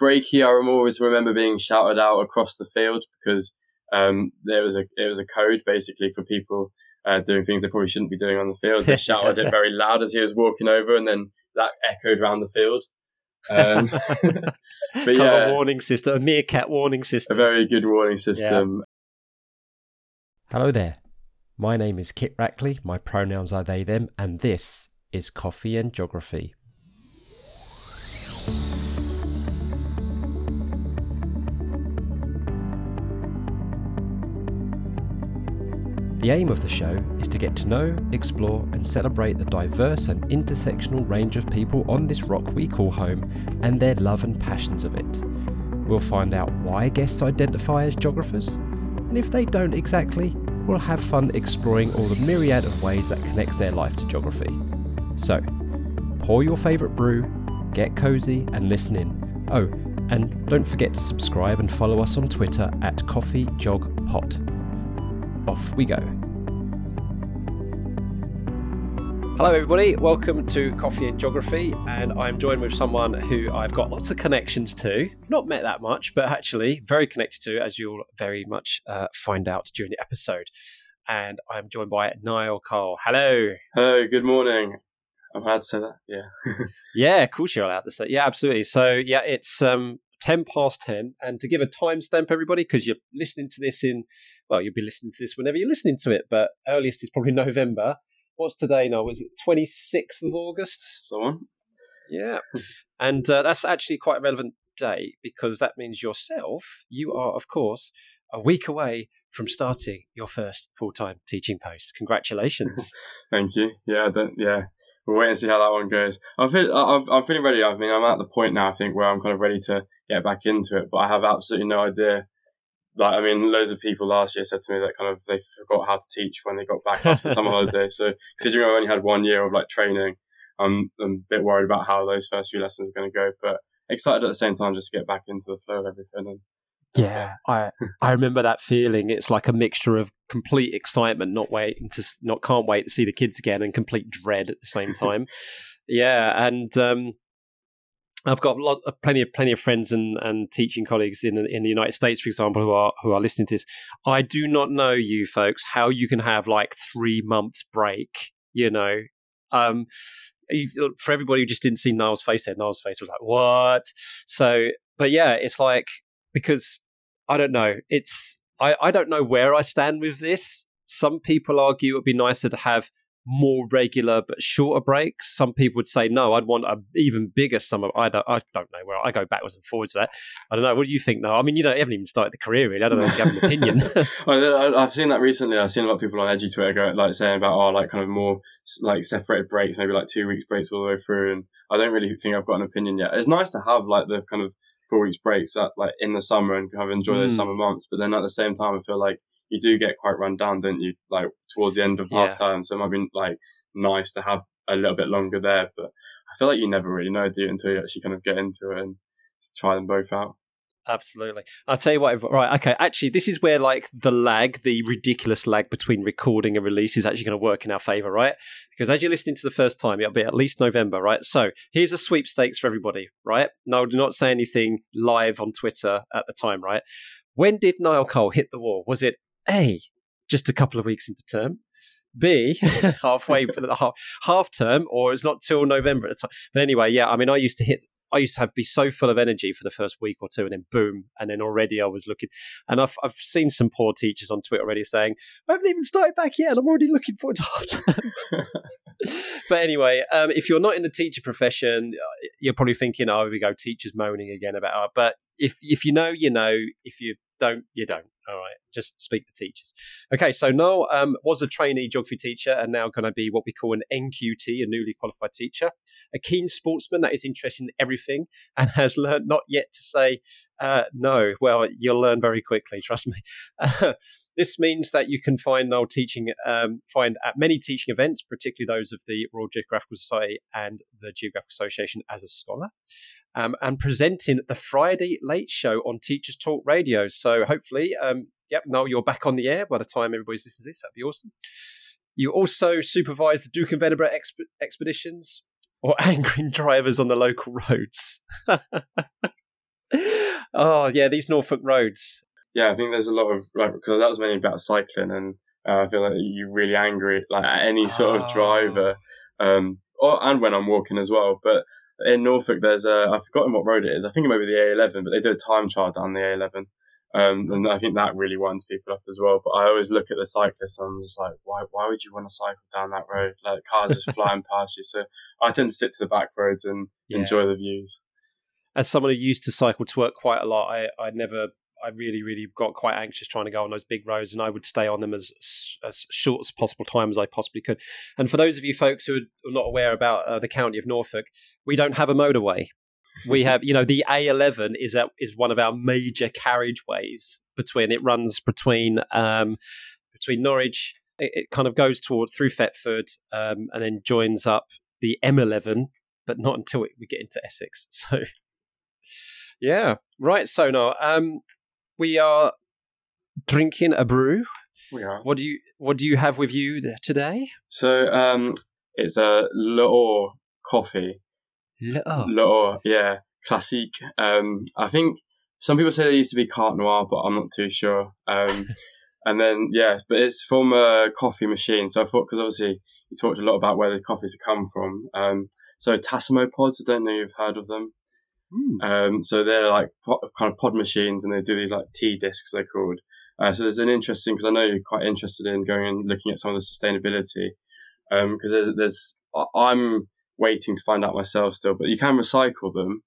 breaky. I always remember being shouted out across the field because um, there was a it was a code basically for people uh, doing things they probably shouldn't be doing on the field. They shouted it very loud as he was walking over, and then that echoed around the field. Um, but yeah, a warning system, a meerkat warning system, a very good warning system. Yeah. Hello there. My name is Kit Rackley. My pronouns are they them, and this is Coffee and Geography. The aim of the show is to get to know, explore, and celebrate the diverse and intersectional range of people on this rock we call home and their love and passions of it. We'll find out why guests identify as geographers, and if they don't exactly, we'll have fun exploring all the myriad of ways that connects their life to geography. So, pour your favourite brew, get cozy, and listen in. Oh, and don't forget to subscribe and follow us on Twitter at CoffeeJogPot off we go. Hello, everybody. Welcome to Coffee and Geography, and I'm joined with someone who I've got lots of connections to. Not met that much, but actually very connected to, as you'll very much uh, find out during the episode. And I'm joined by Niall Cole. Hello. Hello. Good morning. I'm allowed to say that. Yeah. yeah, of course you're allowed to say. Yeah, absolutely. So yeah, it's um, ten past ten, and to give a timestamp, everybody, because you're listening to this in well, you'll be listening to this whenever you're listening to it, but earliest is probably November. What's today now? Was it 26th of August? So on. Yeah. and uh, that's actually quite a relevant day because that means yourself, you are, of course, a week away from starting your first full time teaching post. Congratulations. Thank you. Yeah, yeah. We'll wait and see how that one goes. I feel, I'm, I'm feeling ready. I mean, I'm at the point now, I think, where I'm kind of ready to get back into it, but I have absolutely no idea like I mean, loads of people last year said to me that kind of they forgot how to teach when they got back after summer holiday. So considering I only had one year of like training, I'm, I'm a bit worried about how those first few lessons are going to go. But excited at the same time just to get back into the flow of everything. And yeah, I I remember that feeling. It's like a mixture of complete excitement, not waiting to not can't wait to see the kids again, and complete dread at the same time. yeah, and um, I've got lot, uh, plenty of plenty of friends and, and teaching colleagues in in the United States, for example, who are who are listening to this. I do not know you folks how you can have like three months break. You know, um, for everybody who just didn't see Niall's face there, Niall's face was like, "What?" So, but yeah, it's like because I don't know. It's I I don't know where I stand with this. Some people argue it would be nicer to have more regular but shorter breaks. Some people would say no, I'd want a even bigger summer. I don't, I don't know where I go backwards and forwards with that. I don't know. What do you think? No, I mean you don't you haven't even started the career really. I don't know if you have an opinion. I've seen that recently. I've seen a lot of people on EduTwitter go like saying about oh like kind of more like separated breaks, maybe like two weeks breaks all the way through. And I don't really think I've got an opinion yet. It's nice to have like the kind of four weeks breaks at, like in the summer and kind of enjoy mm. those summer months. But then at the same time, I feel like you do get quite run down, don't you? Like towards the end of yeah. half time. So it might be like nice to have a little bit longer there. But I feel like you never really know, do you, until you actually kind of get into it and try them both out. Absolutely. I'll tell you what, right, okay, actually, this is where, like, the lag, the ridiculous lag between recording and release is actually going to work in our favour, right? Because as you're listening to the first time, it'll be at least November, right? So here's a sweepstakes for everybody, right? No, do not say anything live on Twitter at the time, right? When did Niall Cole hit the wall? Was it A, just a couple of weeks into term? B, halfway for the half, half term, or it's not till November at the time. But anyway, yeah, I mean, I used to hit I used to have be so full of energy for the first week or two, and then boom, and then already I was looking. And I've I've seen some poor teachers on Twitter already saying, "I haven't even started back yet, and I'm already looking forward to half term." but anyway, um, if you're not in the teacher profession, uh, you're probably thinking, "Oh, we go teachers moaning again about." It. But if if you know, you know. If you don't, you don't. All right, just speak to teachers. Okay, so Niall um, was a trainee geography teacher and now going to be what we call an NQT, a newly qualified teacher. A keen sportsman that is interested in everything and has learned not yet to say uh, no. Well, you'll learn very quickly, trust me. this means that you can find Niall teaching, um, find at many teaching events, particularly those of the Royal Geographical Society and the Geographical Association as a scholar um, and presenting the Friday Late Show on Teachers Talk Radio. So hopefully, um, yep, now you're back on the air by the time everybody's listening to this. That'd be awesome. You also supervise the Duke and Edinburgh exp- expeditions or angering drivers on the local roads. Oh yeah, these Norfolk roads. Yeah, I think there's a lot of like because that was mainly about cycling, and uh, I feel like you're really angry like at any sort of Oh. driver, um, or and when I'm walking as well. But in Norfolk, there's a I've forgotten what road it is. I think it might be the A11, but they do a time trial down the A11. Um, and I think that really winds people up as well. But I always look at the cyclists and I'm just like, why, why would you want to cycle down that road? Like cars just flying past you. So I tend to stick to the back roads and Yeah. enjoy the views. As someone who used to cycle to work quite a lot, I, I never, I really, really got quite anxious trying to go on those big roads, and I would stay on them as as short as possible time as I possibly could. And for those of you folks who are not aware about uh, the county of Norfolk, we don't have a motorway. We have, you know, the A11 is a, is one of our major carriageways between. It runs between um, between Norwich. It, it kind of goes toward through Thetford um, and then joins up the M11, but not until we get into Essex. So, yeah, right. So now, um, we are drinking a brew. We are. What do you What do you have with you today? So um, it's a L'Or coffee. Oh, L'Or, yeah, classique. Um, I think some people say they used to be Carte Noire, but I'm not too sure. Um, and then yeah, but it's from a coffee machine. So I thought because obviously you talked a lot about where the coffees come from. Um, so Tassimo pods. I don't know if you've heard of them. Hmm. Um, so they're like pod, kind of pod machines, and they do these like tea discs. They're called. Uh, so there's an interesting because I know you're quite interested in going and looking at some of the sustainability. Because there's there's I'm waiting to find out myself still, but you can recycle them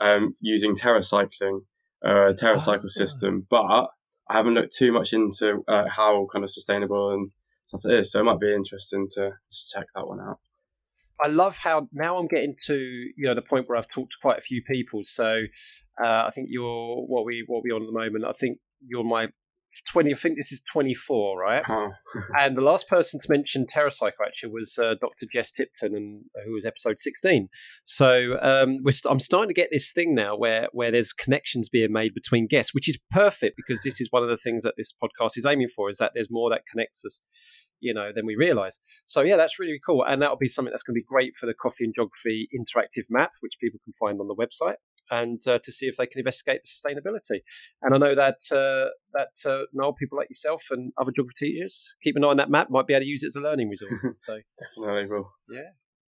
um, using TerraCycling, uh, TerraCycle Ah. system. But I haven't looked too much into uh, how kind of sustainable and stuff it is, so it might be interesting to, to check that one out. I love how now I'm getting to you know the point where I've talked to quite a few people. So uh, I think you're what we what we on at the moment. I think you're my twenty. I think this is twenty four, right? Oh, And the last person to mention TerraCycle actually was uh, Dr. Jess Tipton, and who was episode sixteen. So um, we're st- I'm starting to get this thing now where where there's connections being made between guests, which is perfect because this is one of the things that this podcast is aiming for is that there's more that connects us, you know, than we realise. So yeah, that's really cool, and that'll be something that's going to be great for the Coffee and Geography interactive map, which people can find on the website. And uh, to see if they can investigate the sustainability, and I know that uh, that uh, Niall, people like yourself and other geography teachers, keep an eye on that map. Might be able to use it as a learning resource. so definitely will. Yeah.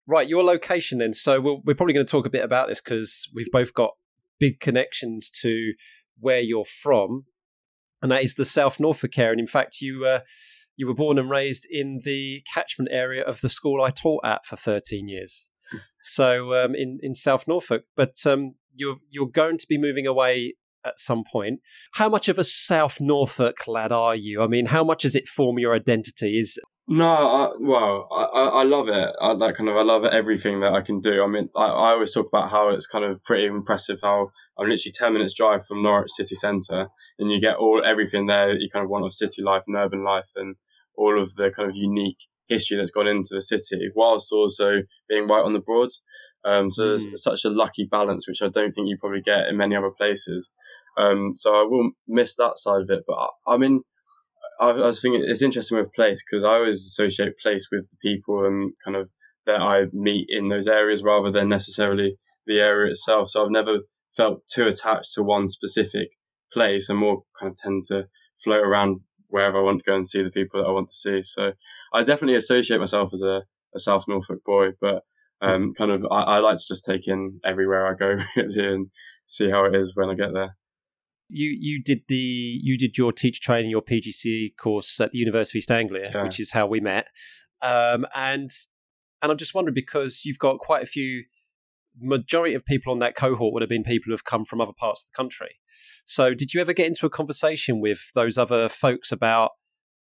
Right, your location then. So we'll, we're probably going to talk a bit about this because we've both got big connections to where you're from, and that is the South Norfolk area. And in fact, you uh, you were born and raised in the catchment area of the school I taught at for 13 years. So um, in in South Norfolk, but um, you're you're going to be moving away at some point. How much of a South Norfolk lad are you? I mean, how much does it form your identity? Is No, I, well, I, I love it. I like kind of I love everything that I can do. I mean, I, I always talk about how it's kind of pretty impressive how I'm literally ten minutes drive from Norwich city centre, and you get all everything there that you kind of want of city life and urban life, and all of the kind of unique history that's gone into the city, whilst also being right on the Broads. Um, so Mm. there's such a lucky balance, which I don't think you probably get in many other places. Um, so I will miss that side of it, but I, I mean. I, I was thinking it's interesting with place because I always associate place with the people and kind of that I meet in those areas rather than necessarily the area itself. So I've never felt too attached to one specific place. and more kind of tend to float around wherever I want to go and see the people that I want to see. So I definitely associate myself as a, a South Norfolk boy, but um, kind of I, I like to just take in everywhere I go really and see how it is when I get there. you you did the you did your teacher training your PGCE course at the University of East Anglia, Yeah. which is how we met. Um, and and I'm just wondering because you've got quite a few majority of people on that cohort would have been people who have come from other parts of the country. So did you ever get into a conversation with those other folks about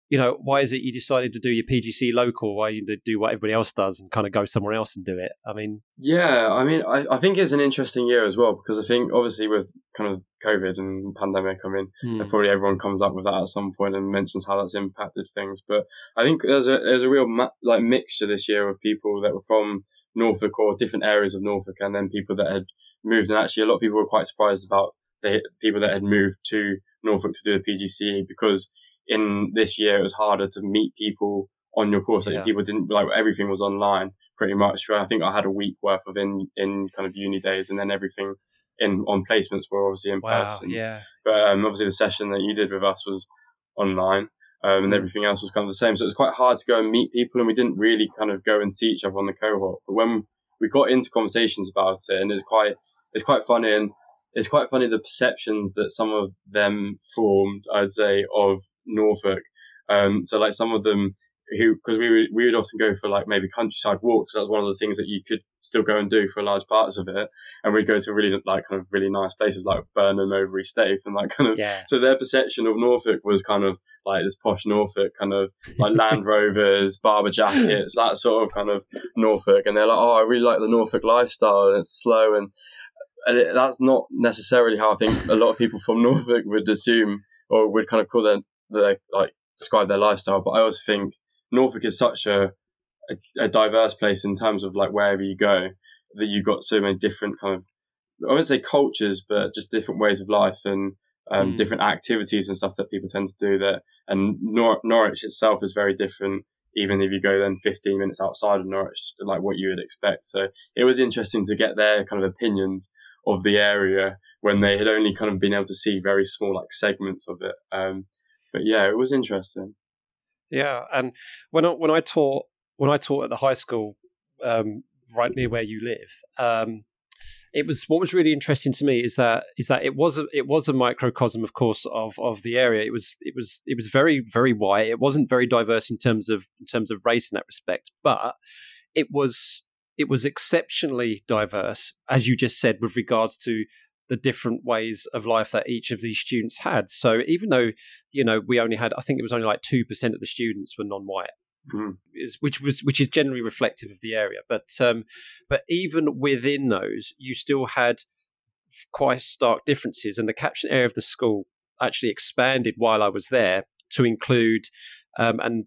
you know why is it you decided to do your PGCE local? Why you did do what everybody else does and kind of go somewhere else and do it? I mean, Yeah, I mean, I, I think it's an interesting year as well because I think obviously with kind of COVID and pandemic, I mean, hmm, probably everyone comes up with that at some point and mentions how that's impacted things. But I think there's a there's a real ma- like mixture this year of people that were from Norfolk or different areas of Norfolk, and then people that had moved. And actually, a lot of people were quite surprised about the people that had moved to Norfolk to do the PGCE because in this year it was harder to meet people on your course. Like Yeah. people didn't like everything was online pretty much. I think I had a week worth of in in kind of uni days, and then everything in on placements were obviously in Wow. person. Yeah. But um, obviously the session that you did with us was online. Um, and Mm. everything else was kind of the same. So it was quite hard to go and meet people, and we didn't really kind of go and see each other on the cohort. But when we got into conversations about it, and it's quite it's quite funny, and it's quite funny the perceptions that some of them formed. I'd say of Norfolk. Um, so like some of them who because we would we would often go for like maybe countryside walks. That's one of the things that you could still go and do for large parts of it. And we'd go to really like kind of really nice places like Burnham, Overy, and like kind of Yeah. so their perception of Norfolk was kind of like this posh Norfolk, kind of like Land Rovers, Barbour jackets, that sort of kind of Norfolk. And they're like, oh, I really like the Norfolk lifestyle, and it's slow, and and that's not necessarily how I think a lot of people from Norfolk would assume or would kind of call their, their like describe their lifestyle. But I also think Norfolk is such a, a a diverse place in terms of like wherever you go that you've got so many different kind of I wouldn't say cultures, but just different ways of life and um, Mm. different activities and stuff that people tend to do there. And Nor- Norwich itself is very different, even if you go then 15 minutes outside of Norwich, like what you would expect. So it was interesting to get their kind of opinions of the area when they had only kind of been able to see very small like segments of it. Um, but yeah, it was interesting. Yeah, and when I, when I taught when I taught at the high school um, right near where you live, um, it was what was really interesting to me is that is that it was a it was a microcosm, of course, of of the area. It was it was it was very very white. It wasn't very diverse in terms of in terms of race in that respect, but it was it was exceptionally diverse, as you just said, with regards to the different ways of life that each of these students had. So even though you know we only had, I think it was only like two percent of the students were non-white, Mm. is, which was which is generally reflective of the area. But um, but even within those, you still had quite stark differences, and the catchment area of the school actually expanded while I was there to include, um, and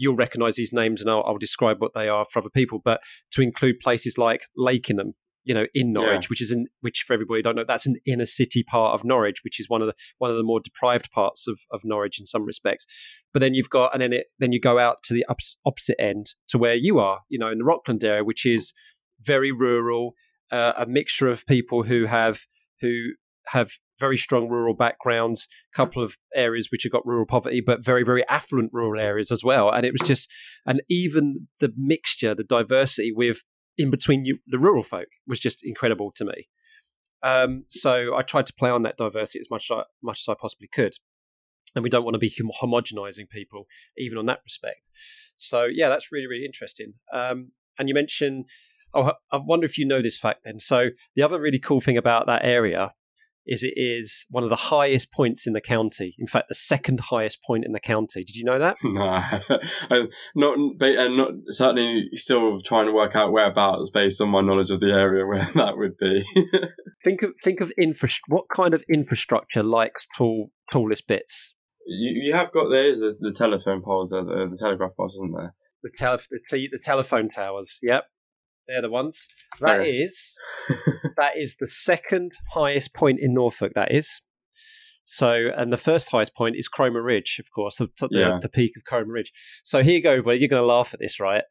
you'll recognise these names, and I'll, I'll describe what they are for other people, but to include places like Lakenham. You know, in Norwich, which is in which for everybody who don't know, that's an inner city part of Norwich, which is one of the one of the more deprived parts of, of Norwich in some respects. But then you've got, and then it then you go out to the opposite end to where you are, you know, in the Rockland area, which is very rural, uh, a mixture of people who have who have very strong rural backgrounds, a couple of areas which have got rural poverty, but very very affluent rural areas as well. And it was just, and even the mixture, the diversity with in between you, the rural folk was just incredible to me. Um, so I tried to play on that diversity as much as I, much as I possibly could and we don't want to be hom- homogenizing people even on that respect. So yeah, that's really really interesting. Um, and you mentioned, oh, I wonder if you know this fact then. So the other really cool thing about that area is it is one of the highest points in the county. In fact, the second highest point in the county. Did you know that? No, not, and not certainly still trying to work out whereabouts based on my knowledge of the area where that would be. think of think of infrastructure. What kind of infrastructure likes tall tallest bits? you, you have got there is the, the telephone poles, uh, the, the telegraph poles, isn't there? The tele- the, te- the telephone towers. Yep, they're the ones. That is that is the second highest point in Norfolk. That is. So, and the first highest point is Cromer Ridge, of course, the, the, Yeah. the peak of Cromer Ridge. So here you go, but you're going to laugh at this, right?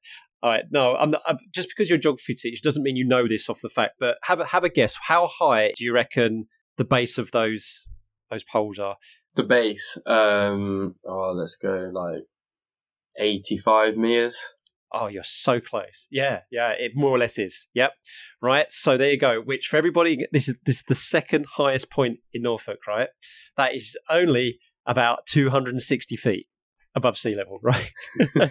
All right, no, I'm, not, I'm just because you're a geography teacher doesn't mean you know this off the fact. But have a have a guess. How high do you reckon the base of those those poles are? the base, um, oh, let's go like 85 meters. Oh, you're so close. Yeah, yeah, it more or less is. Yep. Right. So there you go. Which for everybody, this is this is the second highest point in Norfolk. Right. That is only about 260 feet above sea level. Right.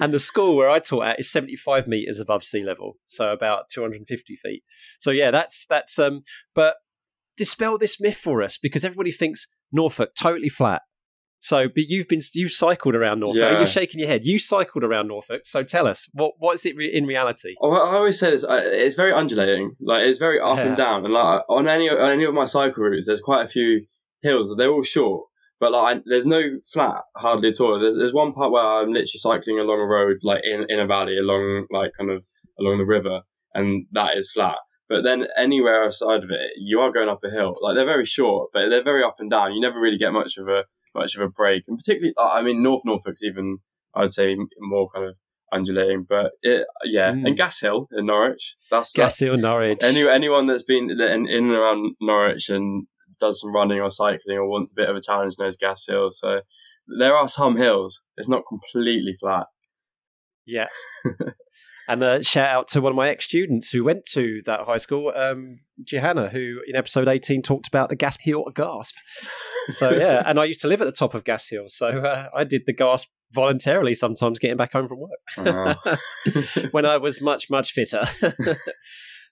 and the school where I taught at is 75 meters above sea level, so about 250 feet. So yeah, that's that's um. But dispel this myth for us because everybody thinks Norfolk totally flat. So, but you've been you've cycled around Norfolk. Yeah. You're shaking your head. You cycled around Norfolk. So tell us what what is it re- in reality? Oh, I always say this. I- It's very undulating. Like it's very up Yeah. and down. And like on any on any of my cycle routes, there's quite a few hills. They're all short, but like I, there's no flat hardly at all. There's there's one part where I'm literally cycling along a road, like in in a valley, along like kind of along the river, and that is flat. But then anywhere outside of it, you are going up a hill. Like they're very short, but they're very up and down. You never really get much of a much of a break, and particularly, uh, I mean, North Norfolk's even I'd say more kind of undulating. But it, yeah, mm. and Gas Hill in Norwich. That's Gas Hill, Norwich. Any, anyone that's been in, in and around Norwich and does some running or cycling or wants a bit of a challenge knows Gas Hill. So there are some hills. It's not completely flat. Yeah. and a uh, shout out to one of my ex students who went to that high school, um, Johanna, who in episode 18 talked about the gas hill gasp. So, yeah, and I used to live at the top of Gas Hill. So uh, I did the gasp voluntarily sometimes getting back home from work oh. when I was much, much fitter.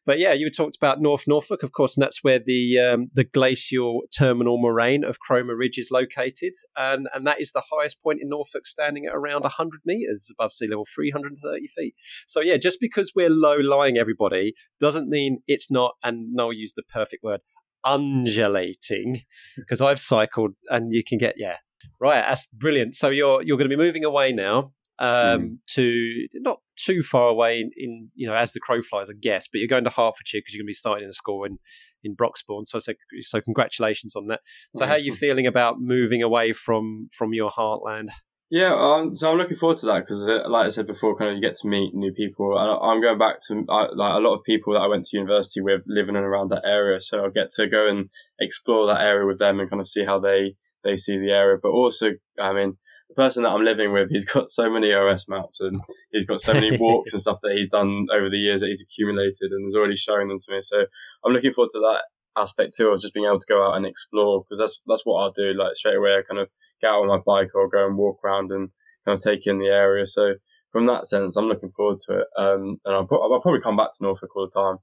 But yeah, you talked about North Norfolk, of course, and that's where the um, the glacial terminal moraine of Cromer Ridge is located, and and that is the highest point in Norfolk, standing at around 100 meters above sea level, 330 feet. So yeah, just because we're low lying, everybody doesn't mean it's not. And Niall used the perfect word, undulating, because I've cycled, and you can get yeah. Right, that's brilliant. So you're you're going to be moving away now um, mm. to not too far away in, in, you know as the crow flies, I guess. But you're going to Hertfordshire because you're going to be starting in a school in in Broxbourne. So so, so congratulations on that. So awesome. how are you feeling about moving away from from your heartland? Yeah, um, so I'm looking forward to that because, uh, like I said before, kind of you get to meet new people. I, am going back to uh, like a lot of people that I went to university with, living in around that area. So I'll get to go and explore that area with them and kind of see how they they see the area. But also, I mean, person that I'm living with, he's got so many OS maps and he's got so many walks and stuff that he's done over the years that he's accumulated and has already shown them to me. So I'm looking forward to that aspect too of just being able to go out and explore because that's that's what I'll do. Like straight away, I kind of get out on my bike or go and walk around and kind of take in the area. So from that sense, I'm looking forward to it. Um, and I'll, I'll, probably come back to Norfolk all the time.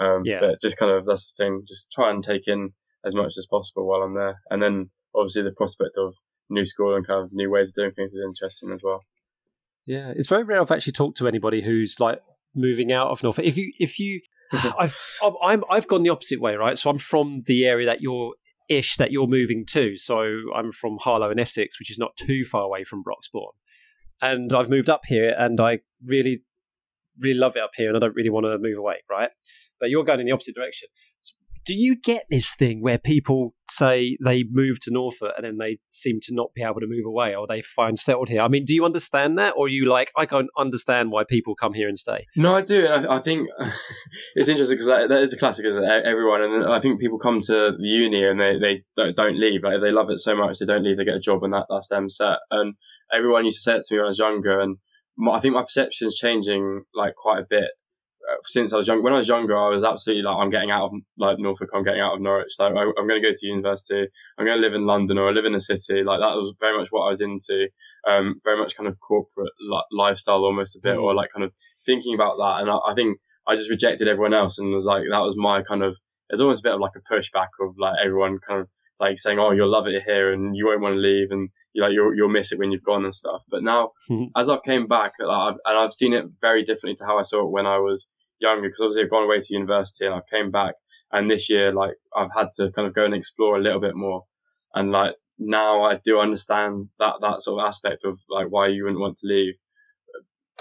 Um, yeah. But just kind of that's the thing. Just try and take in as much as possible while I'm there, and then obviously the prospect of new school and kind of new ways of doing things is interesting as well. Yeah, it's very rare I've actually talked to anybody who's like moving out of Norfolk. If you, if you, I've, I'm, I've gone the opposite way, right? So I'm from the area that you're ish that you're moving to. So I'm from Harlow in Essex, which is not too far away from Broxbourne, and I've moved up here, and I really, really love it up here, and I don't really want to move away, right? But you're going in the opposite direction do you get this thing where people say they move to Norfolk and then they seem to not be able to move away or they find settled here? I mean, do you understand that, or you like, I can't understand why people come here and stay? No, I do. I, I think it's interesting because that, that is the classic, it? Everyone, and I think people come to the uni and they, they don't leave. Like they love it so much, they don't leave. They get a job, and that that's them set. And everyone used to say it to me when I was younger, and my, I think my perception is changing like quite a bit since I was young. When I was younger, I was absolutely like, I'm getting out of like Norfolk. I'm getting out of Norwich. Like, I, am going to go to university. I'm going to live in London or I live in a city. Like that was very much what I was into. Um, very much kind of corporate like, lifestyle, almost a bit, mm. or like kind of thinking about that. And I, I, think I just rejected everyone else, and was like, that was my kind of. It's almost a bit of like a pushback of like everyone kind of like saying, "Oh, you'll love it here, and you won't want to leave, and you like you'll you'll miss it when you've gone and stuff." But now, mm-hmm. as I've came back, like, I've, and I've seen it very differently to how I saw it when I was younger because obviously I've gone away to university and I came back and this year like I've had to kind of go and explore a little bit more and like now I do understand that that sort of aspect of like why you wouldn't want to leave.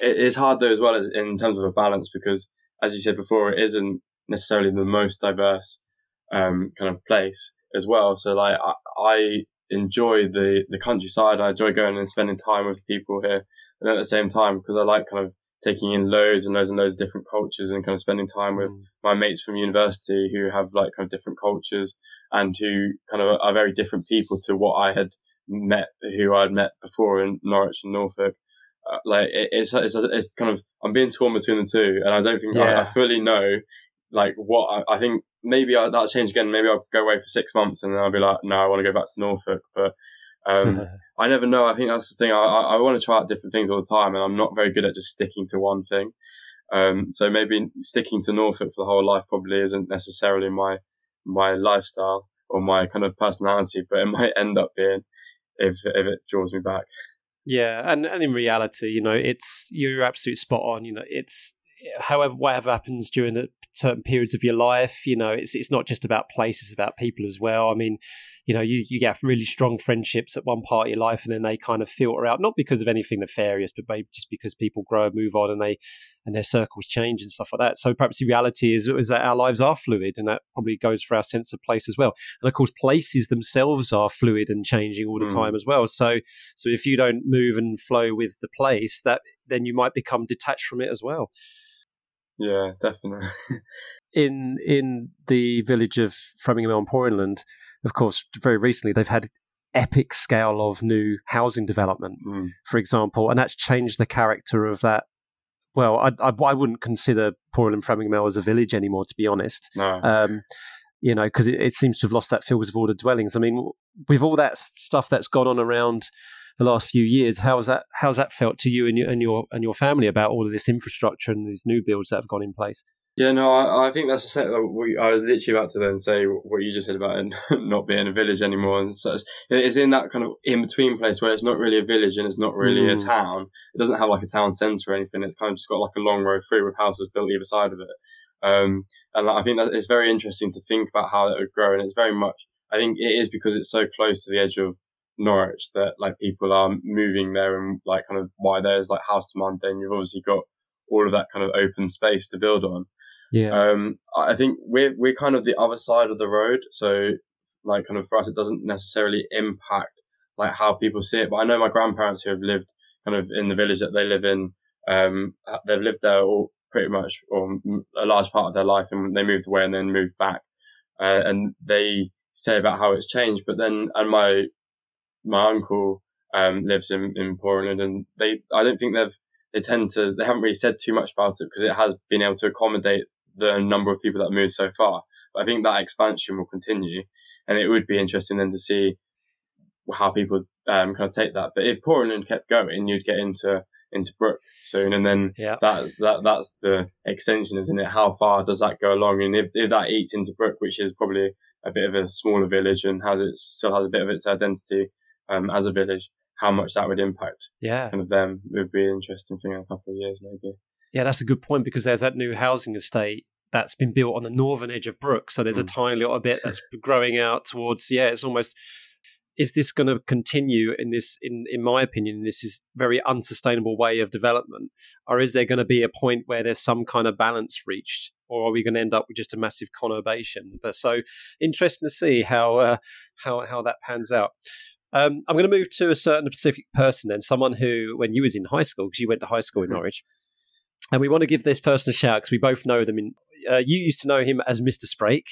It is hard though as well as in terms of a balance because as you said before it isn't necessarily the most diverse um, kind of place as well. So like I, I enjoy the the countryside. I enjoy going and spending time with people here, and at the same time because I like kind of taking in loads and loads and loads of different cultures and kind of spending time with mm. my mates from university who have like kind of different cultures and who kind of are very different people to what I had met, who I'd met before in Norwich and Norfolk. Uh, like it, it's, it's, it's kind of, I'm being torn between the two and I don't think yeah. I, I, fully know like what I, I think maybe I, that'll change again. Maybe I'll go away for six months and then I'll be like, no, I want to go back to Norfolk. But um, I never know. I think that's the thing. I, I, I want to try out different things all the time, and I'm not very good at just sticking to one thing. Um, so maybe sticking to Norfolk for the whole life probably isn't necessarily my my lifestyle or my kind of personality, but it might end up being if if it draws me back. Yeah, and and in reality, you know, it's you're absolutely spot on. You know, it's however whatever happens during the certain periods of your life. You know, it's it's not just about places, it's about people as well. I mean, you know, you, you have really strong friendships at one part of your life and then they kind of filter out, not because of anything nefarious, but maybe just because people grow and move on and they and their circles change and stuff like that. So perhaps the reality is, is that our lives are fluid and that probably goes for our sense of place as well. And of course, places themselves are fluid and changing all the mm. time as well. So so if you don't move and flow with the place, that then you might become detached from it as well. Yeah, definitely. in in the village of Framingham on Poringland, of course, very recently they've had epic scale of new housing development, mm. for example, and that's changed the character of that. Well, I, I, I wouldn't consider Poringland Framingham as a village anymore, to be honest. No. Um, you know, because it, it, seems to have lost that feels of ordered dwellings. I mean, with all that stuff that's gone on around the last few years, how's that how's that felt to you and your and your and your family about all of this infrastructure and these new builds that have gone in place? Yeah, no, I, I think that's a set. Like, I was literally about to then say what you just said about it not being a village anymore, and such. It's in that kind of in between place where it's not really a village and it's not really mm. a town. It doesn't have like a town centre or anything. It's kind of just got like a long road through with houses built either side of it. Um, and like, I think that it's very interesting to think about how it would grow, and it's very much. I think it is because it's so close to the edge of Norwich that like people are moving there and like kind of why there's like house demand. Then you've obviously got all of that kind of open space to build on. Yeah. Um, I think we're we're kind of the other side of the road, so like kind of for us, it doesn't necessarily impact like how people see it. But I know my grandparents who have lived kind of in the village that they live in, um, they've lived there all pretty much or a large part of their life, and they moved away and then moved back, uh, and they say about how it's changed. But then, and my my uncle um, lives in in Poringland, and they I don't think they've they tend to they haven't really said too much about it because it has been able to accommodate the number of people that moved so far. But I think that expansion will continue, and it would be interesting then to see how people um, kind of take that. But if Poringland kept going, you'd get into into Brooke soon, and then yeah. that's that that's the extension, isn't it? How far does that go along? And if, if that eats into Brooke, which is probably a bit of a smaller village and has it still has a bit of its identity um, as a village, how much that would impact yeah kind of them would be an interesting thing in a couple of years maybe. Yeah, that's a good point because there's that new housing estate that's been built on the northern edge of Brooke. So there's mm. a tiny little bit that's growing out towards, yeah, it's almost. Is this going to continue in this, in, in my opinion, this is very unsustainable way of development? Or is there going to be a point where there's some kind of balance reached? Or are we going to end up with just a massive conurbation? But so interesting to see how, uh, how, how that pans out. Um, I'm going to move to a certain specific person then, someone who, when you was in high school, because you went to high school in mm-hmm. Norwich, and we want to give this person a shout because we both know them. In uh, you used to know him as Mr. Sprake.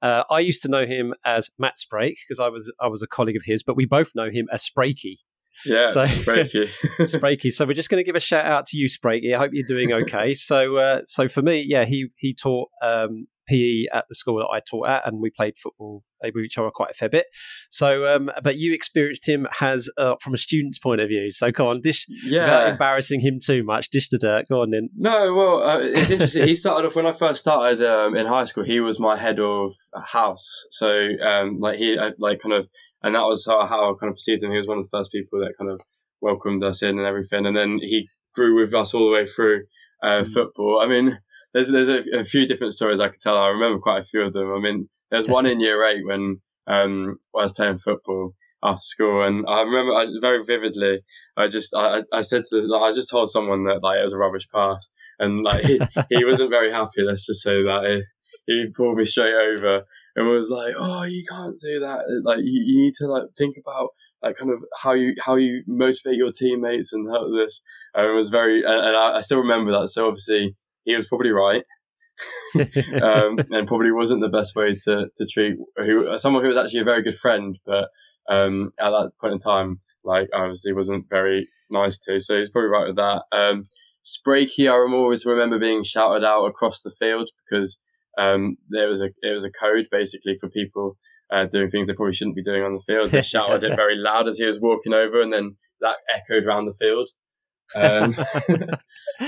Uh, I used to know him as Matt Sprake because I was I was a colleague of his, but we both know him as Sprakey. Yeah, so, Sprakey. Sprakey. So we're just going to give a shout out to you, Sprakey. I hope you're doing okay. so, uh, so for me, yeah, he he taught um, PE at the school that I taught at, and we played football with each other quite a fair bit. So, um, but you experienced him as uh, from a student's point of view. So, go on, dish. Yeah, without embarrassing him too much, dish the dirt. Go on then. No, well, uh, it's interesting. he started off when I first started um, in high school. He was my head of house. So, um, like he, uh, like kind of, and that was how, how I kind of perceived him. He was one of the first people that kind of welcomed us in and everything. And then he grew with us all the way through uh, mm. football. I mean there's there's a, a, few different stories I could tell. I remember quite a few of them. I mean, there's one in year eight when um I was playing football after school, and I remember I, very vividly. I just I, I said to like, I just told someone that like it was a rubbish pass, and like he, he wasn't very happy. Let's just say that he, he pulled me straight over and was like, "Oh, you can't do that. Like you, you need to like think about." Like kind of how you how you motivate your teammates and how this and it was very and, and I, I still remember that so obviously he was probably right. um, and probably wasn't the best way to, to treat who someone who was actually a very good friend, but um, at that point in time, like obviously wasn't very nice to. So he's probably right with that. Um, Sprakey, I always remember being shouted out across the field because um, there was a it was a code basically for people uh, doing things they probably shouldn't be doing on the field. They shouted it very loud as he was walking over, and then that echoed around the field. Um,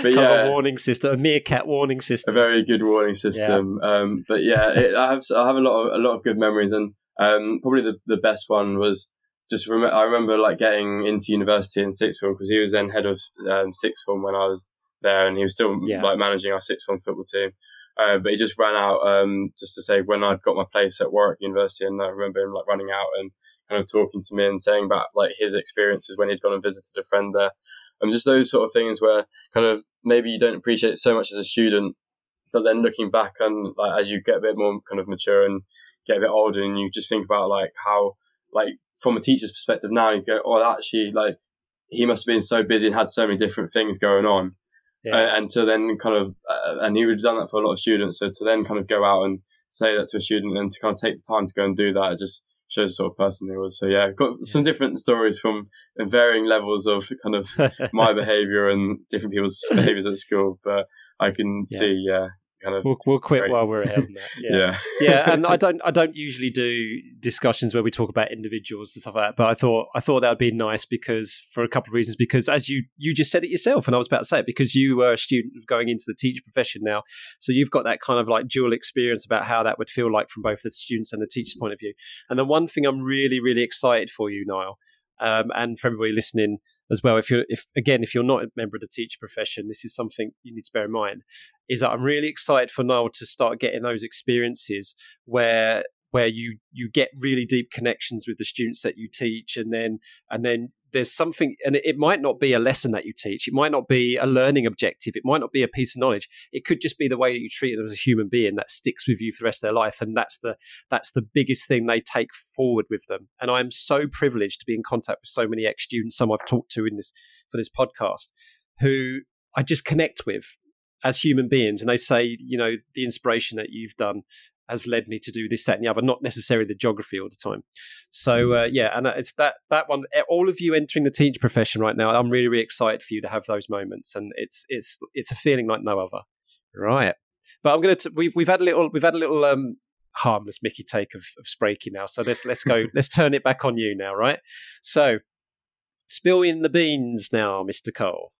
but yeah, a warning system, a meerkat warning system, a very good warning system. Yeah. Um, but yeah, it, I have I have a lot of a lot of good memories, and um, probably the, the best one was just rem- I remember like getting into university in sixth form because he was then head of um, sixth form when I was there, and he was still yeah. like managing our sixth form football team. Uh, but he just ran out um, just to say when I'd got my place at Warwick University, and I remember him like running out and kind of talking to me and saying about like his experiences when he'd gone and visited a friend there, and just those sort of things where kind of maybe you don't appreciate it so much as a student, but then looking back and like as you get a bit more kind of mature and get a bit older, and you just think about like how like from a teacher's perspective now, you go, oh, actually like he must have been so busy and had so many different things going on yeah. uh, and to then kind of uh, and he would have done that for a lot of students. So to then kind of go out and say that to a student and to kind of take the time to go and do that, it just shows the sort of person he was. So yeah, got some different stories from varying levels of kind of my behaviour and different people's behaviours at school. But I can yeah. see, yeah, kind of. We'll, we'll quit great. while we're ahead. That. Yeah. yeah, yeah, and I don't, I don't usually do discussions where we talk about individuals and stuff like that. But I thought, I thought that would be nice because for a couple of reasons. Because as you, you just said it yourself, and I was about to say it because you were a student going into the teacher profession now, so you've got that kind of like dual experience about how that would feel like from both the students and the teacher's point of view. And the one thing I'm really, really excited for you, Niall, um, and for everybody listening as well. If you're, if again, if you're not a member of the teacher profession, this is something you need to bear in mind. Is that I'm really excited for Niall to start getting those experiences where where you you get really deep connections with the students that you teach, and then and then there's something, and it might not be a lesson that you teach. It might not be a learning objective. It might not be a piece of knowledge. It could just be the way that you treat them as a human being that sticks with you for the rest of their life, and that's the that's the biggest thing they take forward with them. And I'm so privileged to be in contact with so many ex students, some I've talked to in this for this podcast, who I just connect with as human beings, and they say, you know, the inspiration that you've done has led me to do this, that, and the other, not necessarily the geography all the time. So mm. uh, yeah, and it's that that one. All of you entering the teacher profession right now, I'm really really excited for you to have those moments, and it's it's it's a feeling like no other. Right, but I'm gonna t- we've we've had a little we've had a little um harmless Mickey take of, of Sprakey now, so let's let's go let's turn it back on you now, right? So spill in the beans now, Mister Cole.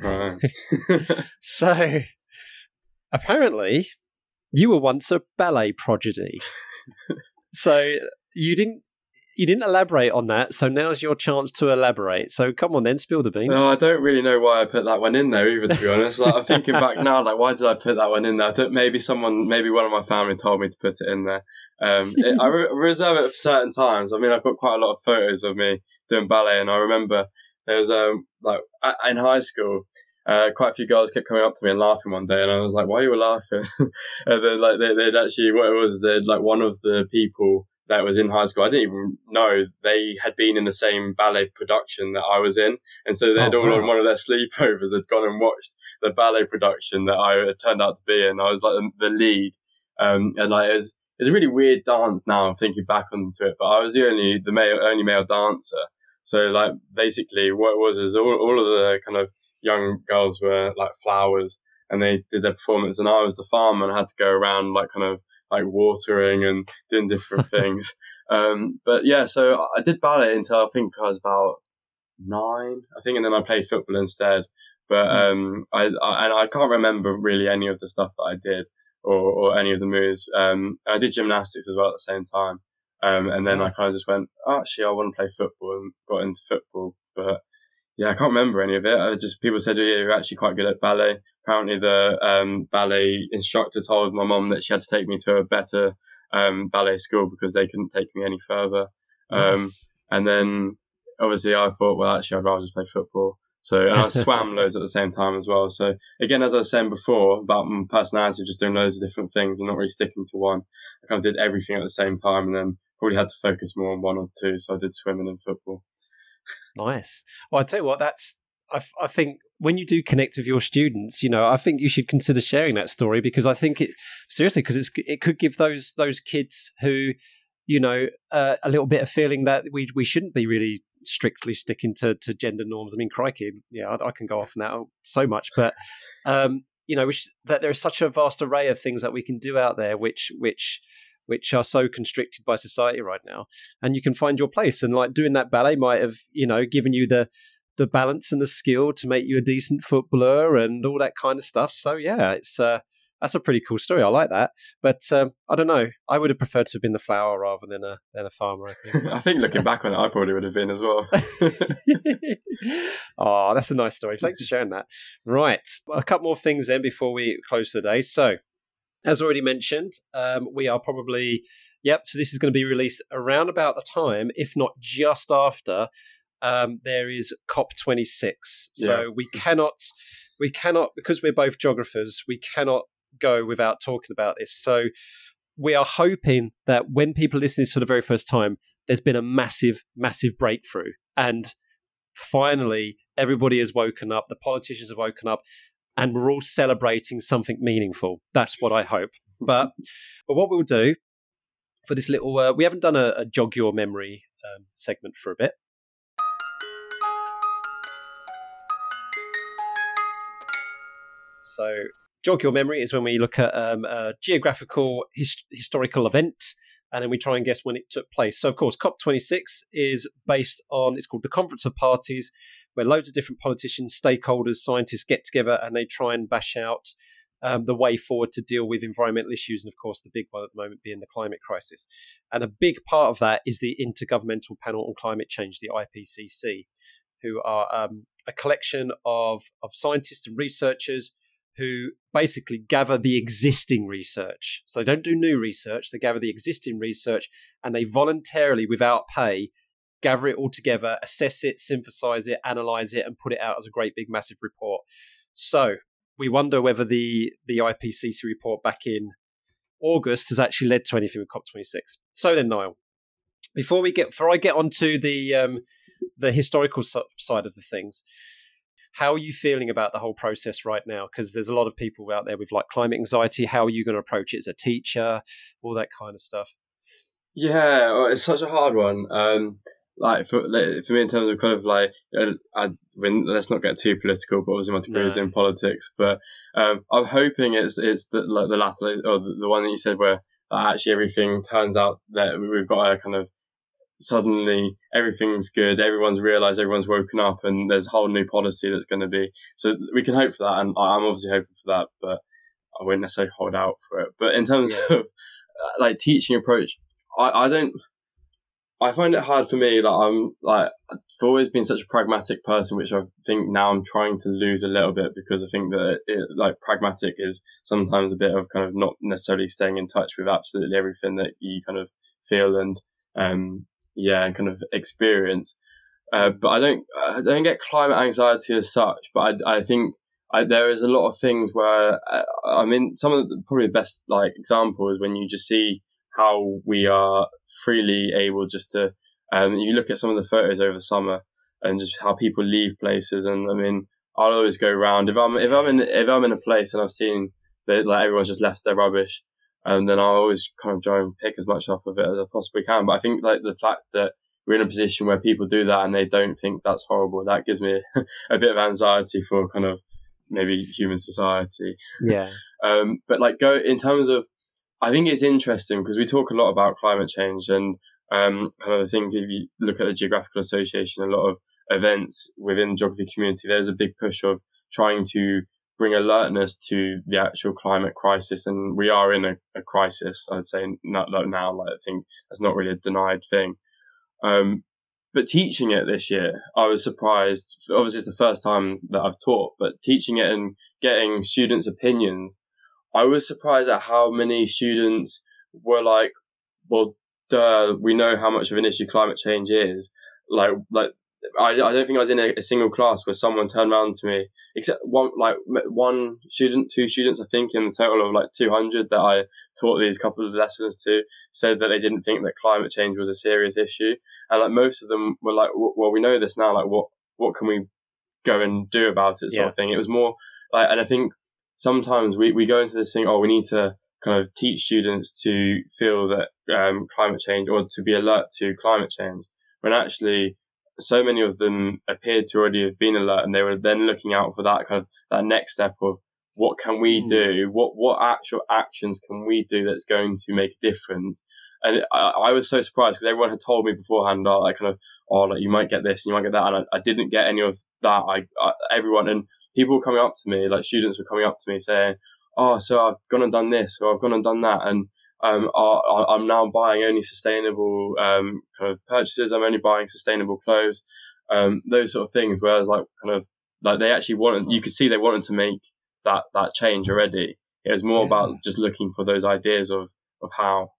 Right. so, apparently, you were once a ballet prodigy. so you didn't you didn't elaborate on that, so now's your chance to elaborate. So come on then, spill the beans. No, I don't really know why I put that one in there either. To be honest, like I'm thinking back now, like why did I put that one in there? Maybe someone, maybe one of my family told me to put it in there. Um, it, I re- reserve it for certain times. I mean, I've got quite a lot of photos of me doing ballet, and I remember there was um like in high school. Uh, quite a few girls kept coming up to me and laughing one day, and I was like, "Why are you laughing?" and then like they, would actually what it was they'd like one of the people that was in high school. I didn't even know they had been in the same ballet production that I was in, and so they'd oh, all wow. on one of their sleepovers had gone and watched the ballet production that I had turned out to be in. I was like the, the lead, um, and like it was, it's a really weird dance now. I'm thinking back onto it, but I was the only the male only male dancer. So like basically what it was is all, all of the kind of young girls were like flowers and they did their performance and I was the farmer and I had to go around like kind of like watering and doing different things. Um, but yeah, so I did ballet until I think I was about nine, I think, and then I played football instead. But hmm. um, I, I, and I can't remember really any of the stuff that I did or, or any of the moves. Um, I did gymnastics as well at the same time. Um, and then I kind of just went, oh, actually, I want to play football and got into football. But yeah, I can't remember any of it. I just people said, oh, yeah, you're actually quite good at ballet. Apparently, the um, ballet instructor told my mom that she had to take me to a better um, ballet school because they couldn't take me any further. Um, nice. And then obviously, I thought, well, actually, I'd rather just play football. So and I swam loads at the same time as well. So again, as I was saying before about my personality, just doing loads of different things and not really sticking to one. I kind of did everything at the same time, and then probably had to focus more on one or two. So I did swimming and football. Nice. Well, I tell you what, that's I, I think when you do connect with your students, you know, I think you should consider sharing that story because I think it seriously because it's it could give those those kids who, you know, uh, a little bit of feeling that we we shouldn't be really strictly sticking to, to gender norms. I mean, crikey, yeah, I, I can go off now so much, but um, you know, which, that there is such a vast array of things that we can do out there, which which which are so constricted by society right now and you can find your place and like doing that ballet might have you know given you the the balance and the skill to make you a decent footballer and all that kind of stuff so yeah it's uh that's a pretty cool story. I like that, but um, I don't know. I would have preferred to have been the flower rather than a than a farmer. I think, I think looking back on it, I probably would have been as well. oh, that's a nice story. Thanks for sharing that. Right, a couple more things then before we close today. So, as already mentioned, um, we are probably yep. So this is going to be released around about the time, if not just after. Um, there is COP26, so yeah. we cannot, we cannot because we're both geographers. We cannot go without talking about this. So we are hoping that when people listen to this for the very first time, there's been a massive, massive breakthrough. And finally, everybody has woken up, the politicians have woken up, and we're all celebrating something meaningful. That's what I hope. But, but what we'll do for this little, uh, we haven't done a, a jog your memory um, segment for a bit. So jog your memory is when we look at um, a geographical his- historical event and then we try and guess when it took place. So, of course, COP26 is based on, it's called the Conference of Parties, where loads of different politicians, stakeholders, scientists get together and they try and bash out um, the way forward to deal with environmental issues. And, of course, the big one at the moment being the climate crisis. And a big part of that is the Intergovernmental Panel on Climate Change, the IPCC, who are um, a collection of, of scientists and researchers who basically gather the existing research. So they don't do new research, they gather the existing research and they voluntarily, without pay, gather it all together, assess it, synthesize it, analyze it, and put it out as a great big massive report. So we wonder whether the, the IPCC report back in August has actually led to anything with COP26. So then, Niall, before we get, before I get onto the um, the historical side of the things, how are you feeling about the whole process right now? Because there's a lot of people out there with like climate anxiety. How are you going to approach it as a teacher? All that kind of stuff. Yeah, it's such a hard one. Um, like for for me, in terms of kind of like, uh, I, mean, let's not get too political, but obviously my degree is in politics. But um, I'm hoping it's it's the like, the latter or the, the one that you said where actually everything turns out that we've got a kind of suddenly everything's good, everyone's realised, everyone's woken up, and there's a whole new policy that's going to be. So we can hope for that, and I'm obviously hoping for that, but I wouldn't necessarily hold out for it. But in terms yeah. of uh, like teaching approach, I, I don't. I find it hard for me. Like I'm like I've always been such a pragmatic person, which I think now I'm trying to lose a little bit because I think that it, like pragmatic is sometimes a bit of kind of not necessarily staying in touch with absolutely everything that you kind of feel and um, yeah, and kind of experience. Uh, but I don't, I don't get climate anxiety as such. But I, I think I, there is a lot of things where I, uh, I mean, some of the, probably the best like examples when you just see how we are freely able just to. Um, you look at some of the photos over the summer and just how people leave places. And I mean, I'll always go around if I'm if I'm in if I'm in a place and I've seen that like everyone's just left their rubbish and then I always kind of try and pick as much up of it as I possibly can. But I think like the fact that we're in a position where people do that and they don't think that's horrible, that gives me a bit of anxiety for kind of maybe human society. Yeah. um, but like go in terms of, I think it's interesting because we talk a lot about climate change and um, kind of I think if you look at the Geographical Association, a lot of events within the geography community, there's a big push of trying to bring alertness to the actual climate crisis. And we are in a, a crisis, I'd say not, not now, like I think that's not really a denied thing. Um, but teaching it this year, I was surprised. Obviously, it's the first time that I've taught, but teaching it and getting students' opinions, I was surprised at how many students were like, well, duh, we know how much of an issue climate change is. Like, like I, I don't think I was in a, a, single class where someone turned around to me, except one like one student, two students, I think, in the total of like 200 that I taught these couple of lessons to, said that they didn't think that climate change was a serious issue, and like most of them were like, well, we know this now. Like, what what can we go and do about it, sort yeah. of thing. It was more like, and I think sometimes we we go into this thing, oh, we need to kind of teach students to feel that um, climate change or to be alert to climate change, when actually so many of them appeared to already have been alert and they were then looking out for that kind of that next step of what can we hmm. do? What what actual actions can we do that's going to make a difference? And I, I was so surprised because everyone had told me beforehand, oh, like kind of, oh, like you might get this and you might get that, and I, I didn't get any of that. I, I, everyone and people were coming up to me, like students were coming up to me saying, oh, so I've gone and done this, or I've gone and done that, and um, are, I'm now buying only sustainable um, kind of purchases. I'm only buying sustainable clothes, um, those sort of things. Whereas, like, kind of like they actually wanted, you could see they wanted to make that that change already. It was more yeah. about just looking for those ideas of of how.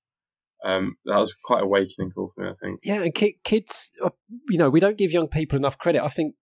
Um, that was quite awakening call for me, I think. Yeah, and kids, uh, you know, we don't give young people enough credit. I think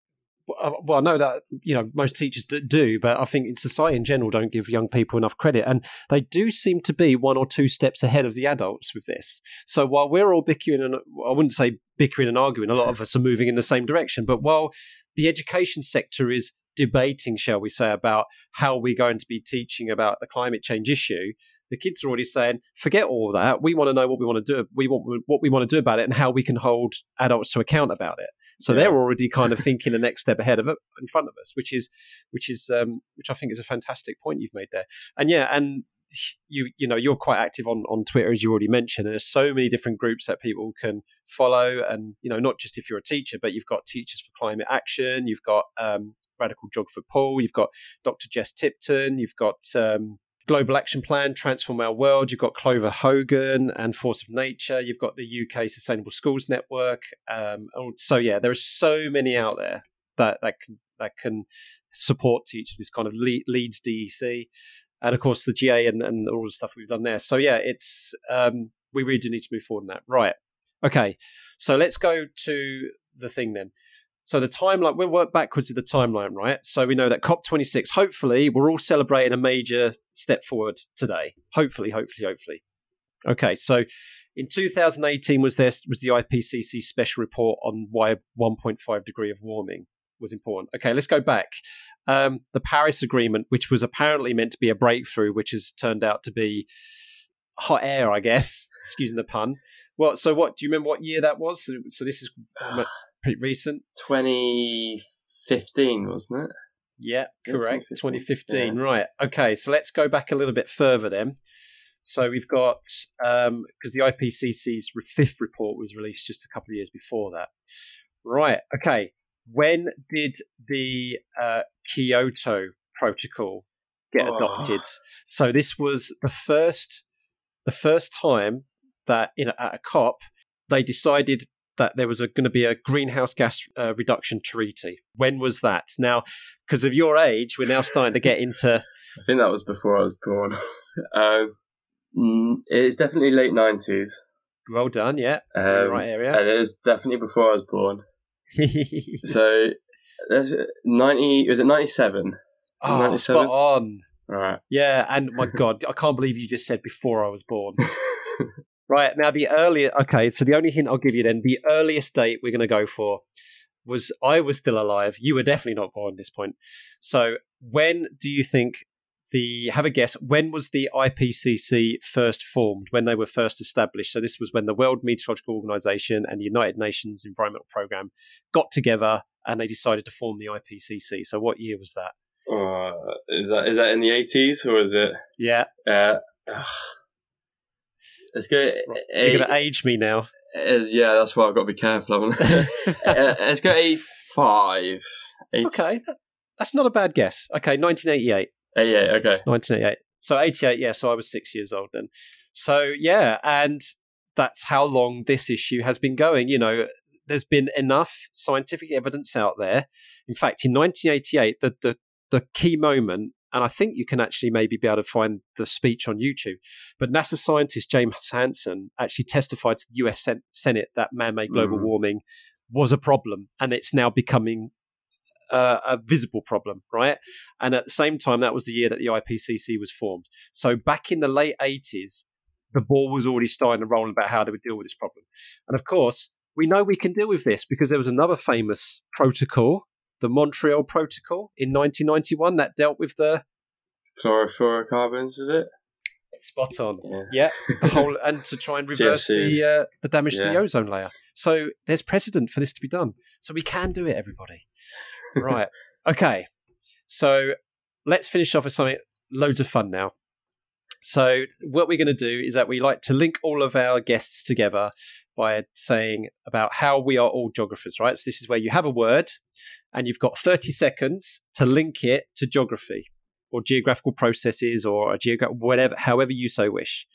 uh, well, I know that you know most teachers do, but I think in society in general don't give young people enough credit, and they do seem to be one or two steps ahead of the adults with this. So while we're all bickering and I wouldn't say bickering and arguing, a lot of us are moving in the same direction. But while the education sector is debating, shall we say, about how we're going to be teaching about the climate change issue, the kids are already saying, "Forget all that. We want to know what we want to do. We want what we want to do about it, and how we can hold adults to account about it." So yeah. they're already kind of thinking the next step ahead of it in front of us, which is which is um, which I think is a fantastic point you've made there. And yeah, and you you know you're quite active on on Twitter as you already mentioned. And there's so many different groups that people can follow, and you know not just if you're a teacher, but you've got Teachers for Climate Action, you've got um, Radical Geographer Paul, you've got Dr. Jess Tipton, you've got um, Global Action Plan, Transform Our World. You've got Clover Hogan and Force of Nature. You've got the UK Sustainable Schools Network. Um, so yeah, there are so many out there that that can that can support teachers. This kind of Leeds DEC, and of course the GA and, and all the stuff we've done there. So yeah, it's um, we really do need to move forward in that. Right. Okay. So let's go to the thing then. So the timeline, we'll work backwards with the timeline, right? So we know that COP26, hopefully, we're all celebrating a major step forward today. Hopefully, hopefully, hopefully. Okay, so in 2018 was there was the IPCC special report on why 1.5 degree of warming was important. Okay, let's go back. Um, the Paris Agreement, which was apparently meant to be a breakthrough, which has turned out to be hot air, I guess. Excusing the pun. Well, so what? Do you remember what year that was? So, so this is pretty recent. 2015, wasn't it? Yeah, correct. 2015. 2015. Yeah. Right. Okay. So let's go back a little bit further then. So we've got because um, the IPCC's fifth report was released just a couple of years before that. Right. Okay. When did the uh, Kyoto Protocol get oh. adopted? So this was the first, the first time that in at a COP they decided that there was going to be a greenhouse gas uh, reduction treaty. When was that? Now, because of your age, we're now starting to get into. I think that was before I was born. uh, it's definitely late nineties. Well done, yeah, um, right area. And it was definitely before I was born. so, ninety. Was it ninety seven? Oh, 97? spot on. Right. Yeah, and my God, I can't believe you just said before I was born. Right now, the earlier okay, so the only hint I'll give you then, the earliest date we're going to go for was I was still alive. You were definitely not born at this point. So when do you think the have a guess? When was the IPCC first formed? When they were first established? So this was when the World Meteorological Organization and the United Nations Environmental Programme got together and they decided to form the IPCC. So what year was that? Uh, is that is that in the eighties or is it? Yeah. Uh, Let's go. You're going to age me now. Uh, yeah, that's why I've got to be careful. uh, let's go A five. Okay, that's not a bad guess. Okay, 1988. 88. Okay. 1988. So 88. Yeah. So I was six years old then. So yeah, and that's how long this issue has been going. You know, there's been enough scientific evidence out there. In fact, in 1988, the the, the key moment and I think you can actually maybe be able to find the speech on YouTube. But NASA scientist James Hansen actually testified to the US Senate that man made global mm. warming was a problem and it's now becoming uh, a visible problem, right? And at the same time, that was the year that the IPCC was formed. So back in the late 80s, the ball was already starting to roll about how do we deal with this problem. And of course, we know we can deal with this because there was another famous protocol the Montreal Protocol in 1991 that dealt with the chlorofluorocarbons. Is it? Spot on. Yeah. yeah the whole and to try and reverse the uh, the damage yeah. to the ozone layer. So there's precedent for this to be done. So we can do it, everybody. right. Okay. So let's finish off with something loads of fun now. So what we're going to do is that we like to link all of our guests together by saying about how we are all geographers, right? So this is where you have a word and you've got 30 seconds to link it to geography. or geographical processes or a geogra- whatever, however you so wish.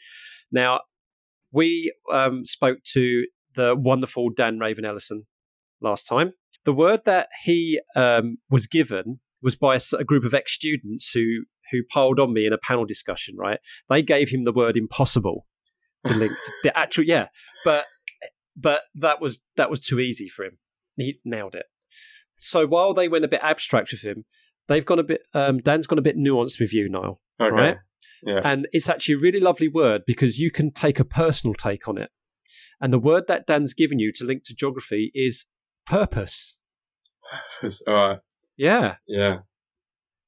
Now, we um, spoke to the wonderful Dan Raven Ellison last time. The word that he um, was given was by a, a group of ex students who who piled on me in a panel discussion. Right, they gave him the word impossible to link to the actual yeah, but but that was that was too easy for him. He nailed it. So while they went a bit abstract with him, they've gone a bit. Um, Dan's gone a bit nuanced with you, Niall. Okay. Right? Yeah. And it's actually a really lovely word because you can take a personal take on it. And the word that Dan's given you to link to geography is purpose. All right. Yeah. Yeah.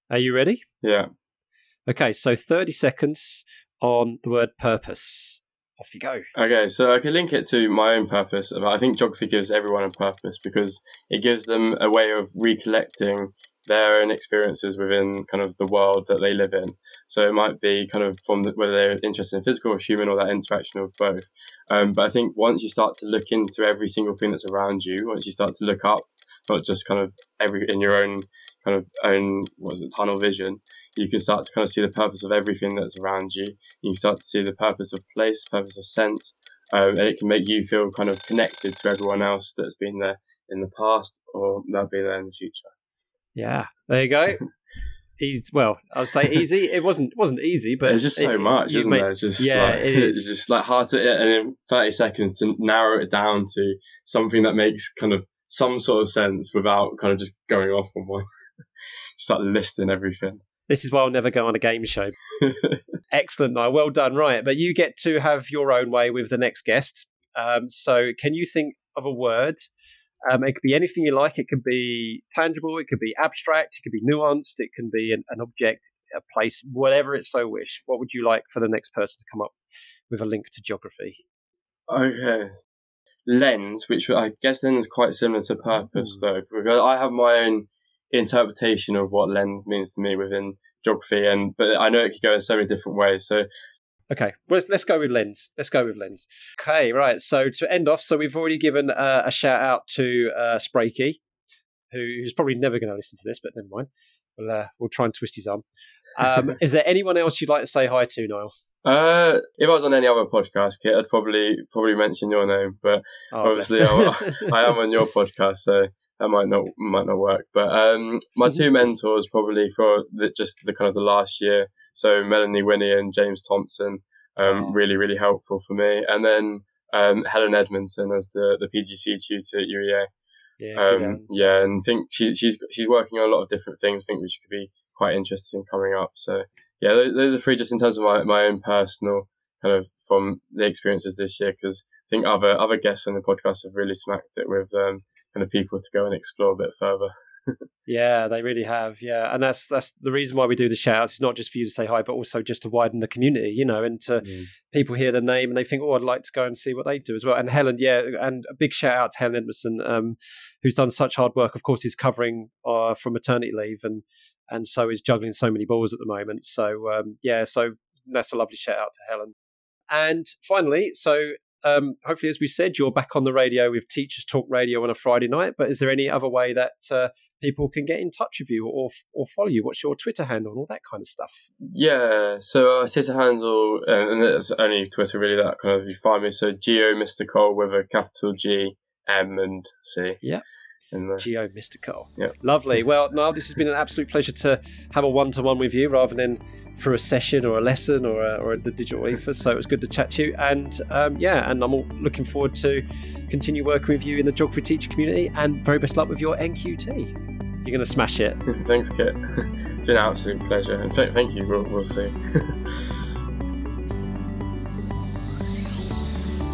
Are you ready? Yeah. Okay, so 30 seconds on the word purpose. Off you go. Okay, so I can link it to my own purpose. I think geography gives everyone a purpose because it gives them a way of recollecting their own experiences within kind of the world that they live in. So it might be kind of from the, whether they're interested in physical or human or that interaction of both. Um, but I think once you start to look into every single thing that's around you, once you start to look up, not just kind of every in your own kind of own what is it tunnel vision, you can start to kind of see the purpose of everything that's around you. You can start to see the purpose of place, purpose of scent, um, and it can make you feel kind of connected to everyone else that's been there in the past or that'll be there in the future. Yeah, there you go. Easy. Well, I'll say easy. It wasn't wasn't easy, but it's just so it- much, isn't made- there? It's just yeah, like, it is. It's just like hard to, and in 30 seconds to narrow it down to something that makes kind of some sort of sense without kind of just going off on one. Start listing everything. This is why I'll never go on a game show. Excellent, Niall. Well done. Right, but you get to have your own way with the next guest. Um, so, can you think of a word? Um, it could be anything you like. It could be tangible. It could be abstract. It could be nuanced. It can be an, an object, a place, whatever it so wish. What would you like for the next person to come up with a link to geography? Okay. Lens, which I guess then is quite similar to purpose Mm. though, because I have my own interpretation of what lens means to me within geography, and but I know it could go in so many different ways. So Okay, well, let's, let's go with lens. Let's go with lens. Okay, right. So to end off, so we've already given uh, a shout out to uh, Sprakey, who's probably never going to listen to this, but never mind. We'll uh, we'll try and twist his arm. Um, is there anyone else you'd like to say hi to, Niall? Uh, if I was on any other podcast, Kit, I'd probably probably mention your name, but Oh, Obviously, bless. I am on your podcast, so that might not might not work. But um, my two mentors probably for the, just the kind of the last year, so Melanie Winnie and James Thompson, um, Oh. really really helpful for me, and then um, Helen Edmondson as the the PGCE tutor at UEA. yeah, Um, yeah, and think she, she's she's working on a lot of different things. I think which could be quite interesting coming up. So yeah, those, are three just in terms of my, my own personal kind of from the experiences this year because I think other other guests on the podcast have really smacked it with um, kind of people to go and explore a bit further. yeah, they really have. Yeah, and that's that's the reason why we do the shout outs. It's not just for you to say hi, but also just to widen the community, you know, and to people hear the name and they think, oh, I'd like to go and see what they do as well. And Helen, yeah, and a big shout out to Helen Edmondson, um, who's done such hard work. Of course, is covering uh, from maternity leave and and so is juggling so many balls at the moment. So um, yeah, so that's a lovely shout out to Helen. And finally, so um, hopefully, as we said, you're back on the radio with Teachers Talk Radio on a Friday night. But is there any other way that uh, people can get in touch with you or or follow you? What's your Twitter handle and all that kind of stuff? Yeah, so uh, Twitter handle, uh, and it's only Twitter really that kind of you find me. So Geo Mr Cole with a capital G, M, and C. Yeah. In there. Geo Mr Cole. Yeah. Lovely. Well, Niall, this has been an absolute pleasure to have a one to one with you rather than for a session or a lesson or, a, or the digital ether. So it was good to chat to you. And um, yeah, and I'm all looking forward to continue working with you in the geography teacher community and very best luck with your NQT. You're going to smash it. Thanks, Kit. it's been an absolute pleasure, and th- thank you. We'll, we'll see.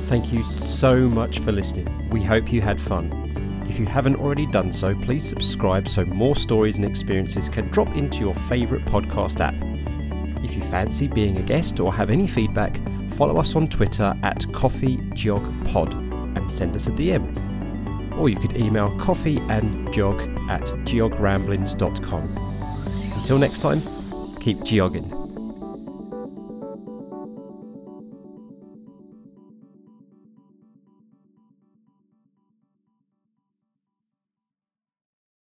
Thank you so much for listening. We hope you had fun. If you haven't already done so, please subscribe so more stories and experiences can drop into your favourite podcast app. If you fancy being a guest or have any feedback, follow us on Twitter at coffeegeogpod and send us a DM. Or you could email coffeeandgeog at geogramblings.com. Until next time, keep geogging.